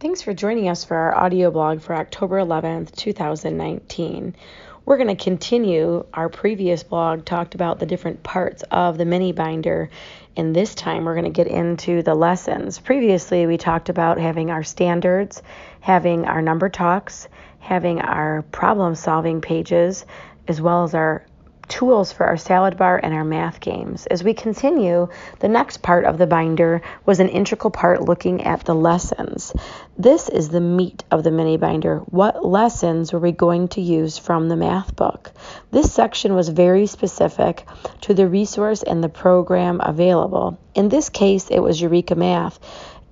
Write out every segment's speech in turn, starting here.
Thanks for joining us for our audio blog for October 11th, 2019. We're going to continue our previous blog talked about the different parts of the mini binder and this time we're going to get into the lessons. Previously we talked about having our standards, having our number talks, having our problem solving pages as well as our tools for our salad bar and our math games. As we continue, the next part of the binder was an integral part looking at the lessons. This is the meat of the mini binder. What lessons were we going to use from the math book? This section was very specific to the resource and the program available. In this case, it was Eureka Math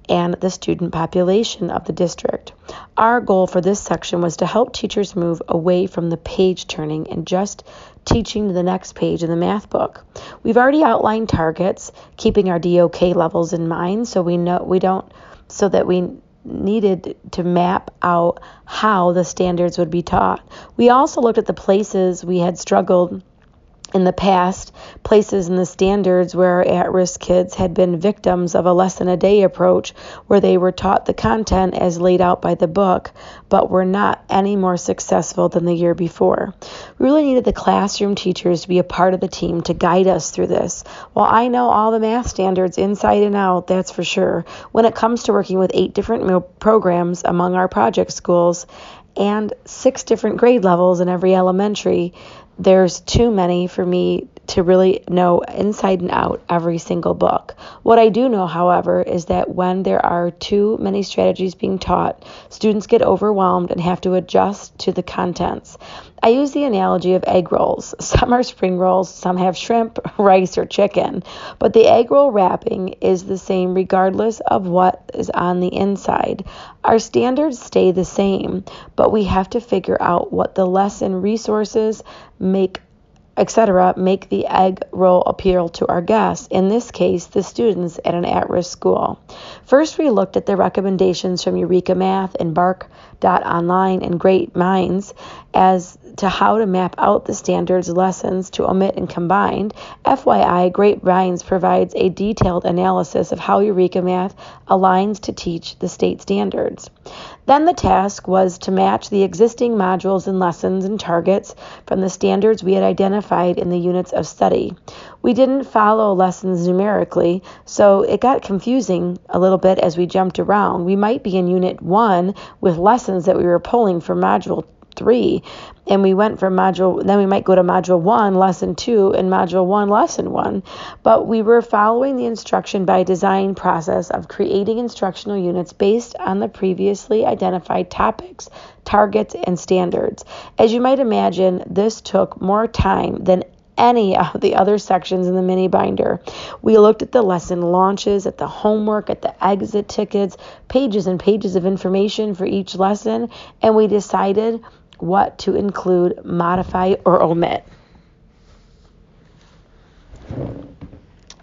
and the student population of the district. Our goal for this section was to help teachers move away from the page turning and just teaching the next page in the math book. We've already outlined targets, keeping our DOK levels in mind so we know we don't so that we needed to map out how the standards would be taught. We also looked at the places we had struggled in the past, places in the standards where at risk kids had been victims of a lesson a day approach where they were taught the content as laid out by the book, but were not any more successful than the year before. We really needed the classroom teachers to be a part of the team to guide us through this. While I know all the math standards inside and out, that's for sure, when it comes to working with eight different programs among our project schools, and six different grade levels in every elementary, there's too many for me to really know inside and out every single book. What I do know, however, is that when there are too many strategies being taught, students get overwhelmed and have to adjust to the contents. I use the analogy of egg rolls. Some are spring rolls, some have shrimp, rice, or chicken, but the egg roll wrapping is the same regardless of what is on the inside. Our standards stay the same, but we have to figure out what the lesson resources make etc., make the egg roll appeal to our guests, in this case, the students at an at risk school. First, we looked at the recommendations from Eureka Math and Bark.online and Great Minds as to how to map out the standards lessons to omit and combine. FYI, Great Minds provides a detailed analysis of how Eureka Math aligns to teach the state standards. Then the task was to match the existing modules and lessons and targets from the standards we had identified in the units of study. We didn't follow lessons numerically, so it got confusing a little bit as we jumped around. We might be in unit 1 with lessons that we were pulling from module three and we went from module then we might go to module one lesson two and module one lesson one but we were following the instruction by design process of creating instructional units based on the previously identified topics targets and standards as you might imagine this took more time than any of the other sections in the mini binder. We looked at the lesson launches, at the homework, at the exit tickets, pages and pages of information for each lesson, and we decided what to include, modify, or omit.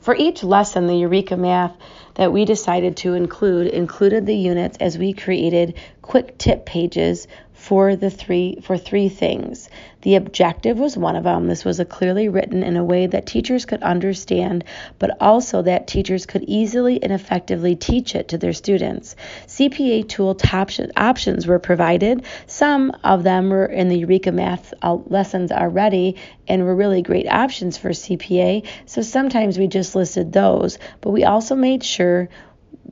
For each lesson, the Eureka Math that we decided to include included the units as we created quick tip pages for the three for three things. The objective was one of them. This was clearly written in a way that teachers could understand, but also that teachers could easily and effectively teach it to their students. CPA tool options were provided. Some of them were in the Eureka Math uh, lessons already and were really great options for CPA. So sometimes we just listed those, but we also made sure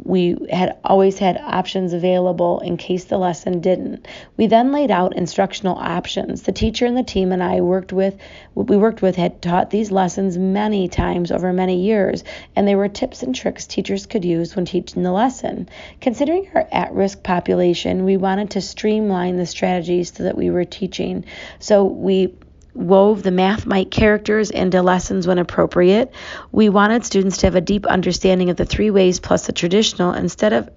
we had always had options available in case the lesson didn't. We then laid out instructional options. The teacher and the team and I worked with we worked with had taught these lessons many times over many years, and they were tips and tricks teachers could use when teaching the lesson. Considering our at-risk population, we wanted to streamline the strategies so that we were teaching. So we wove the Math Mights characters into lessons when appropriate. We wanted students to have a deep understanding of the three ways plus the traditional instead of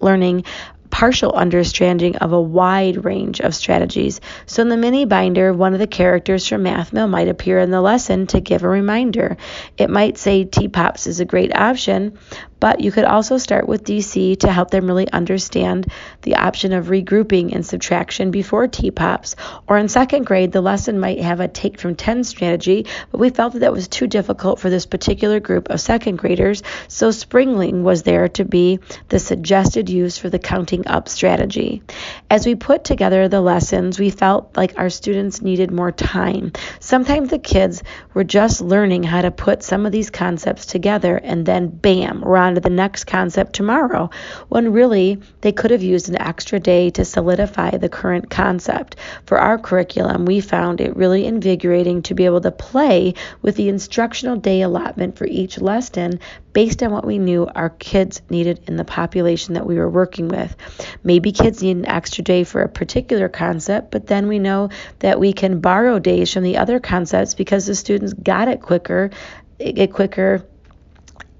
learning partial understanding of a wide range of strategies. So in the mini binder, one of the characters from Math Mights might appear in the lesson to give a reminder. It might say T-Pops is a great option, But you could also start with DC to help them really understand the option of regrouping and subtraction before T-POPs. Or in second grade, the lesson might have a take from 10 strategy, but we felt that that was too difficult for this particular group of second graders, so Springling was there to be the suggested use for the counting up strategy. As we put together the lessons, we felt like our students needed more time. Sometimes the kids were just learning how to put some of these concepts together and then bam, we're on to the next concept tomorrow, when really they could have used an extra day to solidify the current concept. For our curriculum, we found it really invigorating to be able to play with the instructional day allotment for each lesson based on what we knew our kids needed in the population that we were working with. Maybe kids need an extra day for a particular concept, but then we know that we can borrow days from the other concepts because the students got it quicker, it quicker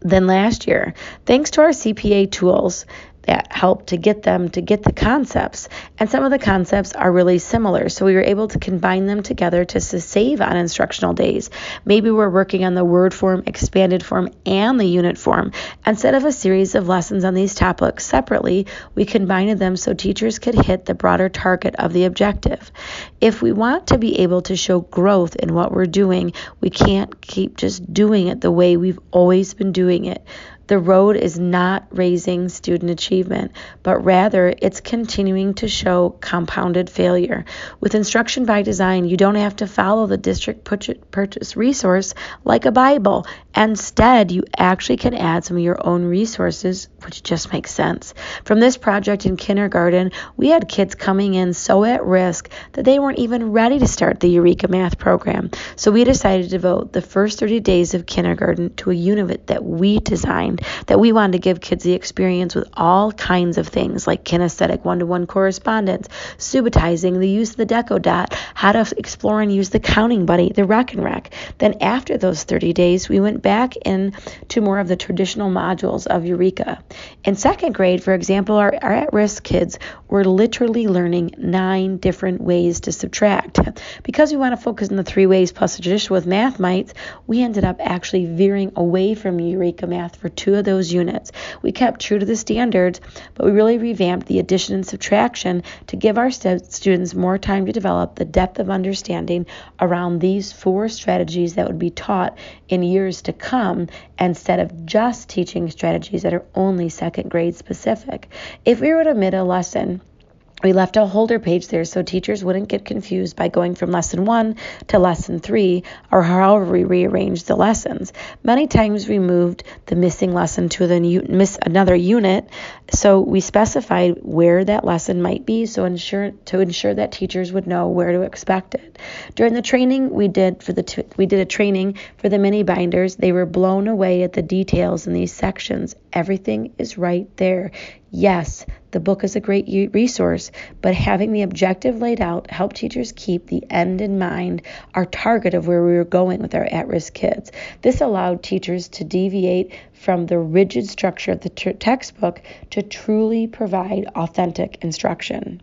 than last year. Thanks to our CPA tools, that help to get them to get the concepts. And some of the concepts are really similar. So we were able to combine them together to save on instructional days. Maybe we're working on the word form, expanded form, and the unit form. Instead of a series of lessons on these topics separately, we combined them so teachers could hit the broader target of the objective. If we want to be able to show growth in what we're doing, we can't keep just doing it the way we've always been doing it. The road is not raising student achievement, but rather it's continuing to show compounded failure. With instruction by design, you don't have to follow the district purchase resource like a Bible. Instead, you actually can add some of your own resources, which just makes sense. From this project in kindergarten, we had kids coming in so at risk that they weren't even ready to start the Eureka Math program. So we decided to devote the first 30 days of kindergarten to a unit that we designed that we wanted to give kids the experience with all kinds of things like kinesthetic one to one correspondence, subitizing, the use of the deco dot, how to explore and use the counting buddy, the rekenrek. Then after those 30 days, we went back into more of the traditional modules of Eureka. In second grade, for example, our, our at risk kids were literally learning nine different ways to subtract. Because we want to focus on the three ways plus the tradition with Math Mights, we ended up actually veering away from Eureka Math for two two of those units. We kept true to the standards, but we really revamped the addition and subtraction to give our st- students more time to develop the depth of understanding around these four strategies that would be taught in years to come instead of just teaching strategies that are only second grade specific. If we were to omit a lesson, we left a holder page there so teachers wouldn't get confused by going from lesson one to lesson three or however we rearranged the lessons. Many times we moved the missing lesson to the miss another unit, so we specified where that lesson might be so ensure to ensure that teachers would know where to expect it. During the training we did for the t- we did a training for the mini binders. They were blown away at the details in these sections. Everything is right there. Yes, the book is a great resource, but having the objective laid out helped teachers keep the end in mind, our target of where we were going with our at risk kids. This allowed teachers to deviate from the rigid structure of the t- textbook to truly provide authentic instruction.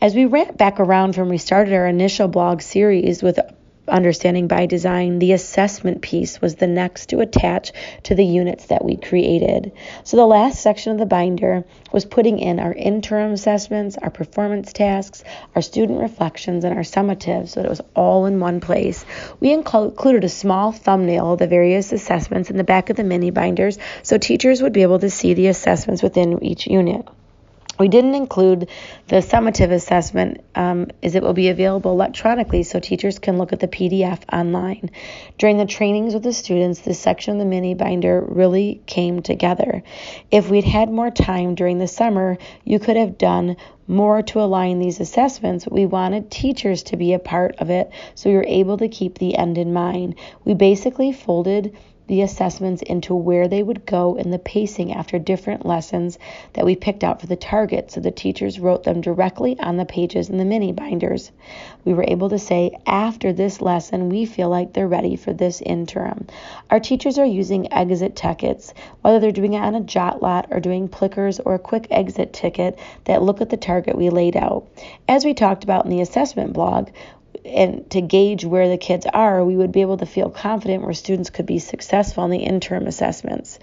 As we wrap back around from we started our initial blog series with understanding by design, the assessment piece was the next to attach to the units that we created. So the last section of the binder was putting in our interim assessments, our performance tasks, our student reflections, and our summatives so that it was all in one place. We included a small thumbnail of the various assessments in the back of the mini binders so teachers would be able to see the assessments within each unit. We didn't include the summative assessment um, as it will be available electronically so teachers can look at the PDF online. During the trainings with the students, this section of the mini binder really came together. If we'd had more time during the summer, you could have done more to align these assessments. We wanted teachers to be a part of it so we were able to keep the end in mind. We basically folded the assessments into where they would go in the pacing after different lessons that we picked out for the target so the teachers wrote them directly on the pages in the mini binders. We were able to say, after this lesson, we feel like they're ready for this interim. Our teachers are using exit tickets, whether they're doing it on a jot lot or doing plickers or a quick exit ticket that look at the target we laid out. As we talked about in the assessment blog, and to gauge where the kids are, we would be able to feel confident where students could be successful in the interim assessments.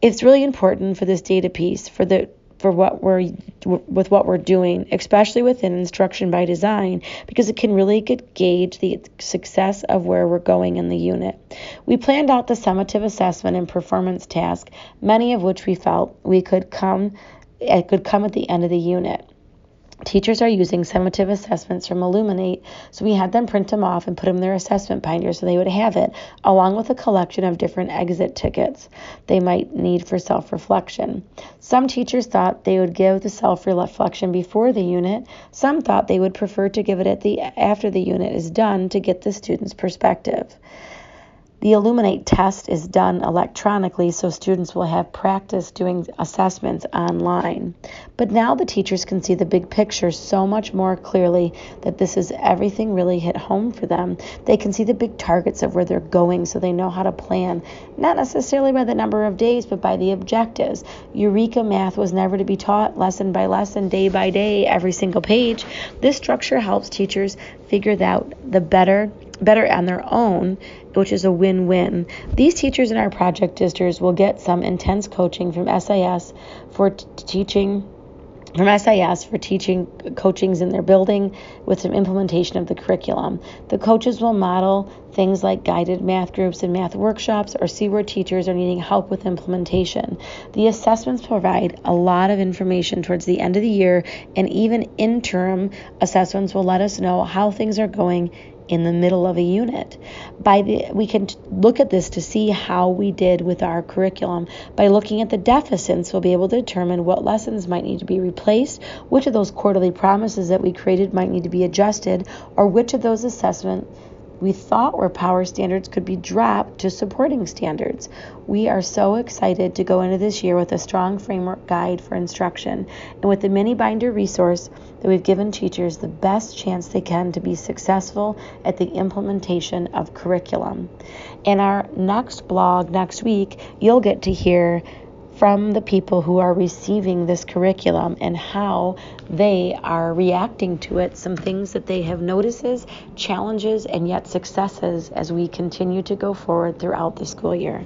It's really important for this data piece for the for what we're with what we're doing, especially within instruction by design, because it can really gauge the success of where we're going in the unit. We planned out the summative assessment and performance task, many of which we felt we could come it could come at the end of the unit. Teachers are using summative assessments from Illuminate, so we had them print them off and put them in their assessment binder so they would have it, along with a collection of different exit tickets they might need for self reflection. Some teachers thought they would give the self reflection before the unit, some thought they would prefer to give it at the after the unit is done to get the student's perspective. The Illuminate test is done electronically, so students will have practice doing assessments online. But now the teachers can see the big picture so much more clearly that this is everything really hit home for them. They can see the big targets of where they're going so they know how to plan, not necessarily by the number of days, but by the objectives. Eureka math was never to be taught lesson by lesson, day by day, every single page. This structure helps teachers figure out the better better on their own, which is a win win. These teachers in our project districts will get some intense coaching from SIS for t- teaching. From SIS for teaching coachings in their building with some implementation of the curriculum. The coaches will model things like guided math groups and math workshops or see where teachers are needing help with implementation. The assessments provide a lot of information towards the end of the year, and even interim assessments will let us know how things are going in the middle of a unit. By the we can look at this to see how we did with our curriculum. By looking at the deficits, we'll be able to determine what lessons might need to be replaced, which of those quarterly promises that we created might need to be adjusted, or which of those assessment we thought were power standards could be dropped to supporting standards. We are so excited to go into this year with a strong framework guide for instruction and with the mini binder resource that we've given teachers the best chance they can to be successful at the implementation of curriculum. In our next blog next week, you'll get to hear from the people who are receiving this curriculum and how they are reacting to it, some things that they have notices, challenges, and yet successes as we continue to go forward throughout the school year.